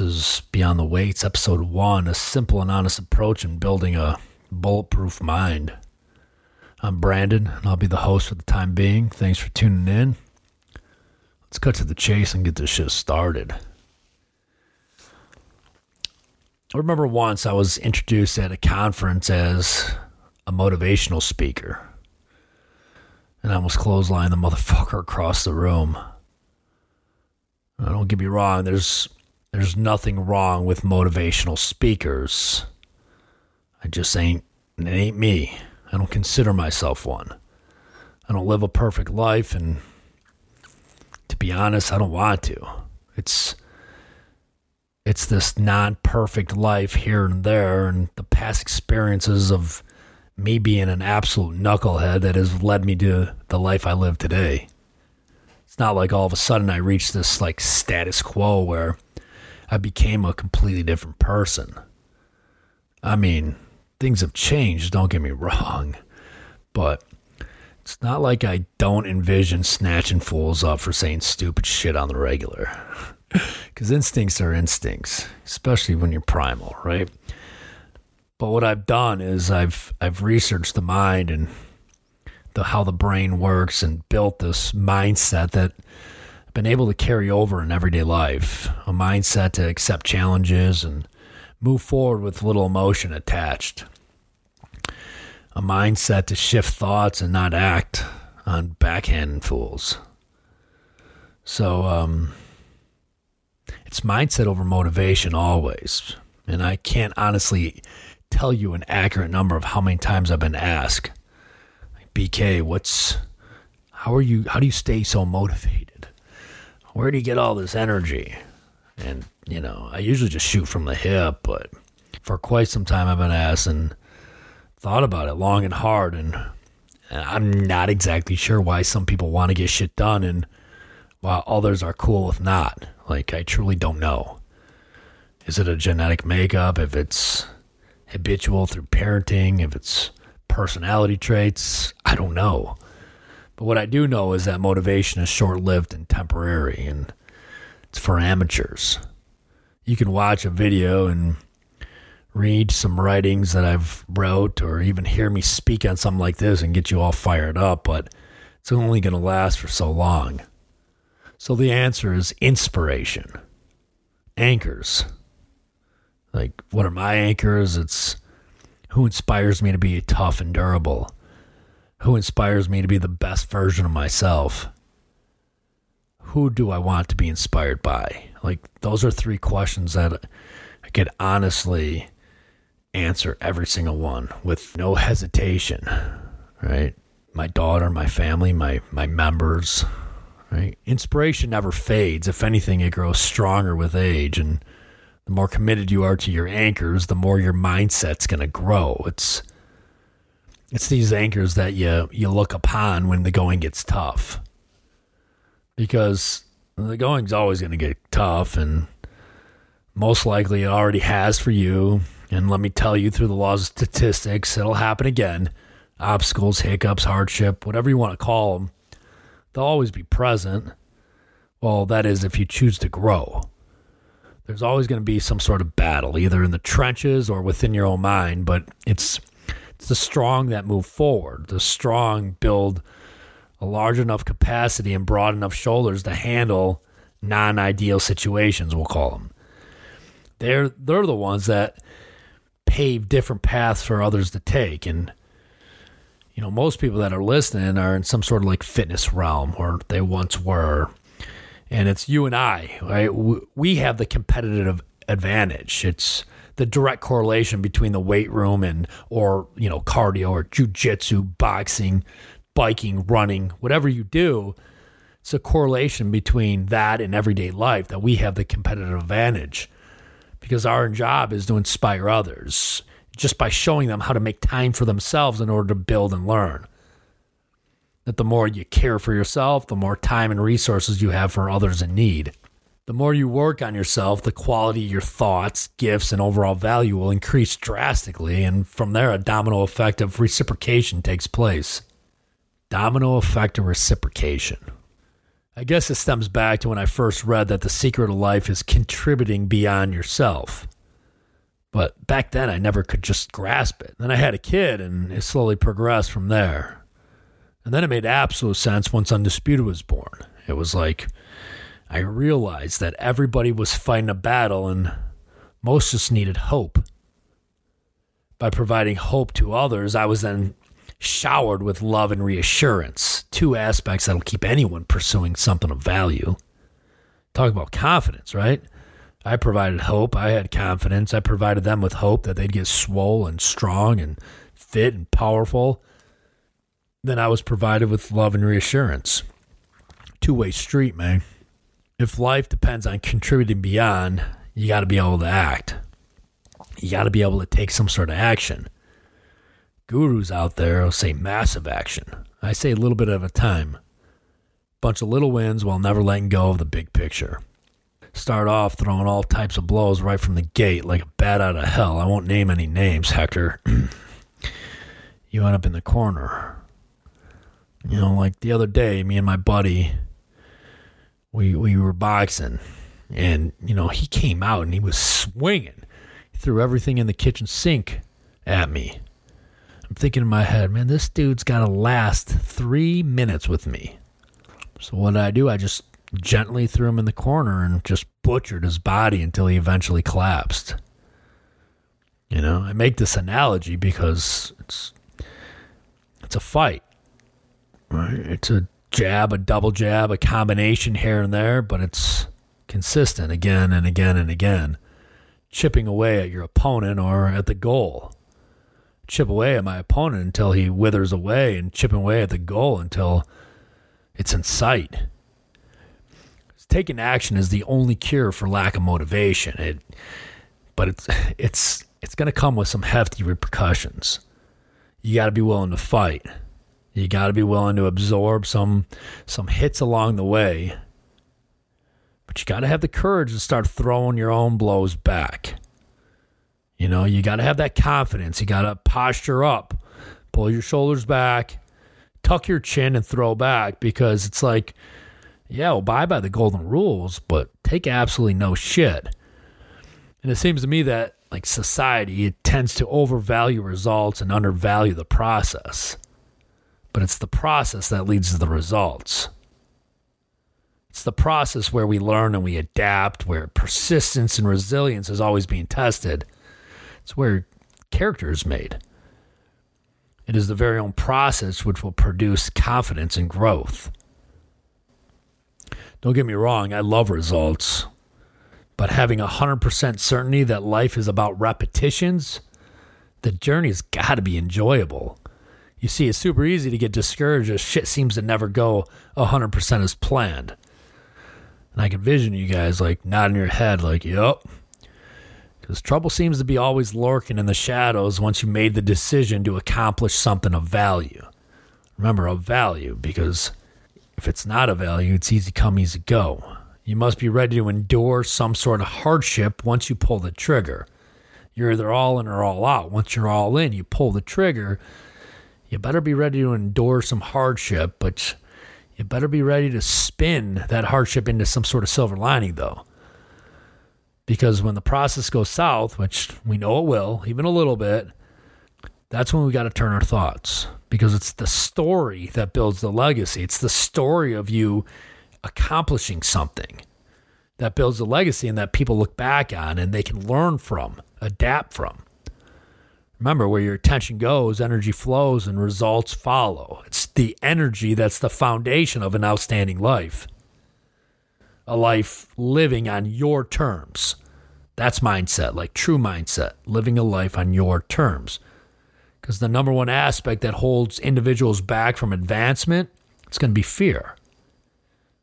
Is Beyond the Weights, episode one a simple and honest approach in building a bulletproof mind. I'm Brandon, and I'll be the host for the time being. Thanks for tuning in. Let's cut to the chase and get this shit started. I remember once I was introduced at a conference as a motivational speaker, and I almost clotheslined the motherfucker across the room. Now, don't get me wrong. There's there's nothing wrong with motivational speakers. I just ain't it ain't me. I don't consider myself one. I don't live a perfect life, and to be honest, I don't want to. It's it's this non-perfect life here and there, and the past experiences of me being an absolute knucklehead that has led me to the life I live today. It's not like all of a sudden I reach this like status quo where I became a completely different person. I mean, things have changed, don't get me wrong, but it's not like I don't envision snatching fools up for saying stupid shit on the regular. Because instincts are instincts, especially when you're primal, right? But what I've done is I've I've researched the mind and the how the brain works and built this mindset that been able to carry over in everyday life. A mindset to accept challenges and move forward with little emotion attached. A mindset to shift thoughts and not act on backhand fools. So um, it's mindset over motivation always. And I can't honestly tell you an accurate number of how many times I've been asked BK, what's how are you how do you stay so motivated? Where do you get all this energy? And, you know, I usually just shoot from the hip, but for quite some time I've been asking, thought about it long and hard and, and I'm not exactly sure why some people want to get shit done and while others are cool with not. Like I truly don't know. Is it a genetic makeup? If it's habitual through parenting, if it's personality traits. I don't know. But what I do know is that motivation is short lived and temporary, and it's for amateurs. You can watch a video and read some writings that I've wrote or even hear me speak on something like this and get you all fired up, but it's only going to last for so long. So the answer is inspiration. Anchors. Like, what are my anchors? It's who inspires me to be tough and durable? Who inspires me to be the best version of myself? Who do I want to be inspired by? Like, those are three questions that I could honestly answer every single one with no hesitation, right? My daughter, my family, my, my members, right? Inspiration never fades. If anything, it grows stronger with age. And the more committed you are to your anchors, the more your mindset's going to grow. It's it's these anchors that you you look upon when the going gets tough. Because the going's always going to get tough and most likely it already has for you. And let me tell you through the laws of statistics, it'll happen again. Obstacles, hiccups, hardship, whatever you want to call them, they'll always be present. Well, that is if you choose to grow there's always going to be some sort of battle, either in the trenches or within your own mind. But it's it's the strong that move forward. The strong build a large enough capacity and broad enough shoulders to handle non-ideal situations. We'll call them. They're they're the ones that pave different paths for others to take. And you know, most people that are listening are in some sort of like fitness realm, or they once were and it's you and I, right? We have the competitive advantage. It's the direct correlation between the weight room and or you know cardio or jujitsu, boxing, biking, running, whatever you do. It's a correlation between that and everyday life that we have the competitive advantage because our job is to inspire others just by showing them how to make time for themselves in order to build and learn that the more you care for yourself, the more time and resources you have for others in need. The more you work on yourself, the quality of your thoughts, gifts, and overall value will increase drastically, and from there, a domino effect of reciprocation takes place. Domino effect of reciprocation. I guess it stems back to when I first read that the secret of life is contributing beyond yourself. But back then, I never could just grasp it. Then I had a kid, and it slowly progressed from there. And then it made absolute sense once Undisputed was born. It was like I realized that everybody was fighting a battle, and most just needed hope. By providing hope to others, I was then showered with love and reassurance, two aspects that'll keep anyone pursuing something of value. Talk about confidence, right? I provided hope. I had confidence. I provided them with hope that they'd get swole and strong and fit and powerful. Then I was provided with love and reassurance. Two way street, man. If life depends on contributing beyond, you got to be able to act. You got to be able to take some sort of action gurus out there will say massive action. I say a little bit at a time. Bunch of little wins while never letting go of the big picture. Start off throwing all types of blows right from the gate like a bat out of hell. I won't name any names, Hector. you end up in the corner. You know, like the other day, me and my buddy, we we were boxing, and you know he came out and he was swinging. He threw everything in the kitchen sink at me. I'm thinking in my head, man, this dude's got to last three minutes with me. So what did I do? I just gently threw him in the corner and just butchered his body until he eventually collapsed. You know, I make this analogy because it's it's a fight. Right? It's a jab, a double jab, a combination here and there, but it's consistent again and again and again, chipping away at your opponent or at the goal chip away at my opponent until he withers away and chipping away at the goal until it's in sight. Taking action is the only cure for lack of motivation. It, but it's it's it's going to come with some hefty repercussions. You got to be willing to fight. You got to be willing to absorb some some hits along the way. But you got to have the courage to start throwing your own blows back. You know, you got to have that confidence. You got to posture up, pull your shoulders back, tuck your chin, and throw back because it's like, yeah, well, abide by the golden rules, but take absolutely no shit. And it seems to me that, like society, it tends to overvalue results and undervalue the process. But it's the process that leads to the results. It's the process where we learn and we adapt, where persistence and resilience is always being tested it's where character is made. It is the very own process which will produce confidence and growth. Don't get me wrong, I love results. But having 100% certainty that life is about repetitions, the journey's got to be enjoyable. You see, it's super easy to get discouraged as shit seems to never go 100% as planned. And I can vision you guys like nodding your head, like, yep, because trouble seems to be always lurking in the shadows once you made the decision to accomplish something of value. Remember, of value, because if it's not a value, it's easy come, easy go. You must be ready to endure some sort of hardship once you pull the trigger. You're either all in or all out. Once you're all in, you pull the trigger. You better be ready to endure some hardship, but you better be ready to spin that hardship into some sort of silver lining, though. Because when the process goes south, which we know it will, even a little bit, that's when we got to turn our thoughts because it's the story that builds the legacy. It's the story of you accomplishing something that builds the legacy and that people look back on and they can learn from, adapt from. Remember, where your attention goes, energy flows and results follow. It's the energy that's the foundation of an outstanding life a life living on your terms. That's mindset, like true mindset, living a life on your terms. Because the number one aspect that holds individuals back from advancement, it's going to be fear.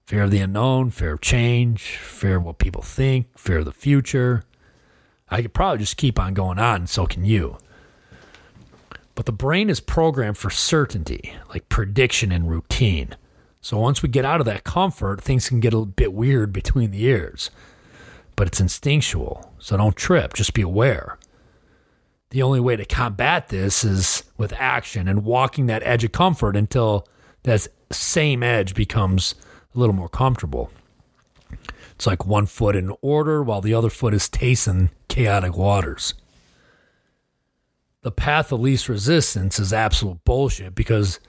Fear of the unknown, fear of change, fear of what people think, fear of the future. I could probably just keep on going on, and so can you. But the brain is programmed for certainty, like prediction and routine. So once we get out of that comfort, things can get a bit weird between the ears. But it's instinctual, so don't trip, just be aware. The only way to combat this is with action and walking that edge of comfort until that same edge becomes a little more comfortable. It's like one foot in order while the other foot is tasting chaotic waters. The path of least resistance is absolute bullshit because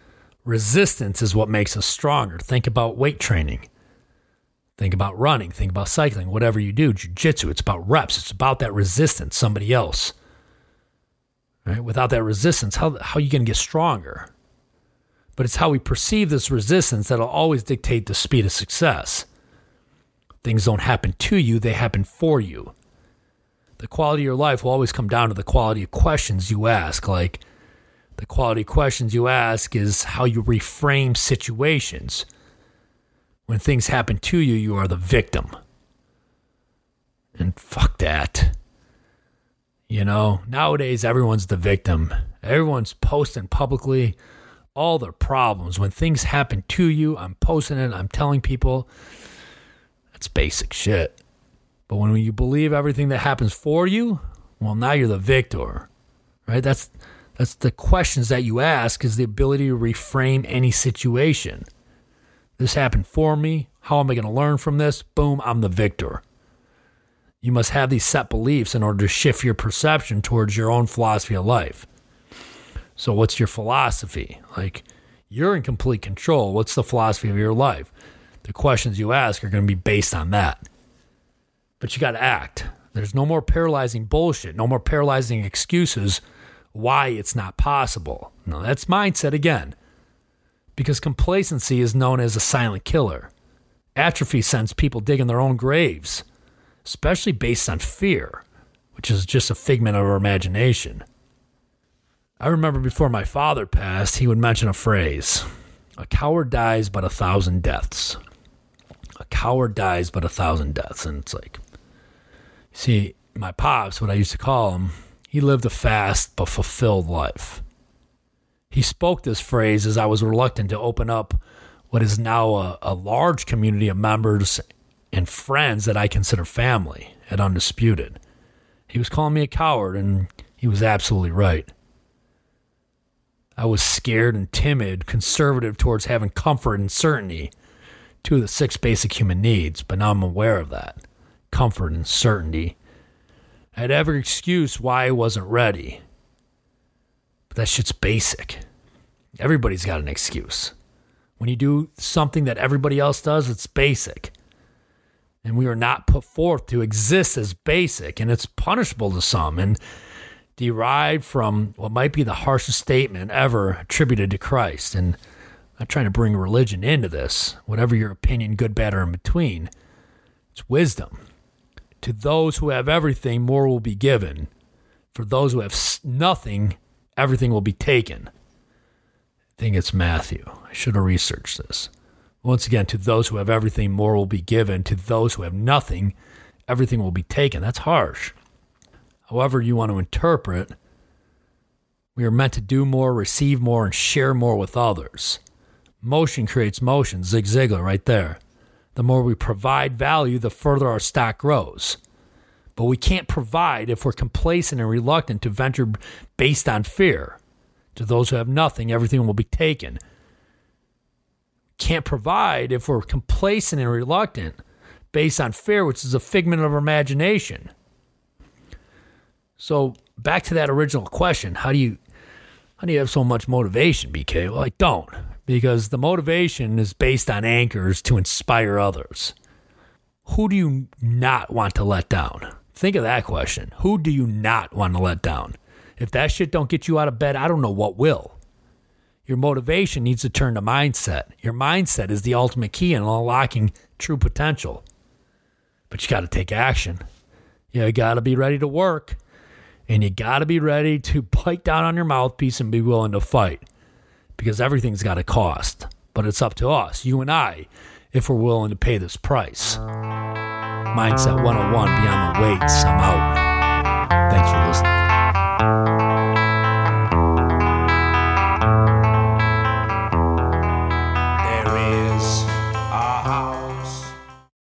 resistance is what makes us stronger. Think about weight training. Think about running. Think about cycling. Whatever you do, jujitsu, it's about reps. It's about that resistance, somebody else. Right? Without that resistance, how, how are you going to get stronger? But it's how we perceive this resistance that'll always dictate the speed of success. Things don't happen to you, they happen for you. The quality of your life will always come down to the quality of questions you ask. Like, the quality of questions you ask is how you reframe situations. When things happen to you, you are the victim. And fuck that. You know, nowadays everyone's the victim. Everyone's posting publicly all their problems. When things happen to you, I'm posting it, I'm telling people that's basic shit. But when you believe everything that happens for you, well, now you're the victor, right? That's that's the questions that you ask is the ability to reframe any situation. This happened for me. How am I going to learn from this? Boom, I'm the victor. You must have these set beliefs in order to shift your perception towards your own philosophy of life. So, what's your philosophy? Like, you're in complete control. What's the philosophy of your life? the questions you ask are going to be based on that. But you got to act. There's no more paralyzing bullshit, no more paralyzing excuses why it's not possible. No, that's mindset again. Because complacency is known as a silent killer. Atrophy sends people digging their own graves, especially based on fear, which is just a figment of our imagination. I remember before my father passed, he would mention a phrase A coward dies but a thousand deaths a coward dies but a thousand deaths. And it's like, see, my pops, what I used to call him, he lived a fast but fulfilled life. He spoke this phrase as I was reluctant to open up what is now a, a large community of members and friends that I consider family at Undisputed. He was calling me a coward, and he was absolutely right. I was scared and timid, conservative towards having comfort and certainty two of the six basic human needs, but now I'm aware of that comfort and certainty. I had every excuse why I wasn't ready. But that shit's basic. Everybody's got an excuse. When you do something that everybody else does, it's basic. And we are not put forth to exist as basic, and it's punishable to some and derived from what might be the harshest statement ever attributed to Christ. And I'm trying to bring religion into this, whatever your opinion, good, bad, or in between. It's wisdom. To those who have everything, more will be given. For those who have nothing, everything will be taken. I think it's Matthew. I should have researched this. Once again, to those who have everything, more will be given. To those who have nothing, everything will be taken. That's harsh. However, you want to interpret, we are meant to do more, receive more, and share more with others. Motion creates motion. Zig Ziglar right there. The more we provide value, the further our stock grows. But we can't provide if we're complacent and reluctant to venture based on fear. To those who have nothing, everything will be taken. Can't provide if we're complacent and reluctant based on fear, which is a figment of our imagination. So back to that original question, how do you how do you have so much motivation, BK? Well, I don't because the motivation is based on anchors to inspire others. Who do you not want to let down? Think of that question. Who do you not want to let down? If that shit don't get you out of bed, I don't know what will. Your motivation needs to turn to mindset. Your mindset is the ultimate key in unlocking true potential. But you got to take action. You got to be ready to work. And you got to be ready to bite down on your mouthpiece and be willing to fight because everything's got a cost. But it's up to us, you and I, if we're willing to pay this price. Mindset 101 Beyond the Weights. I'm out. Thanks for listening.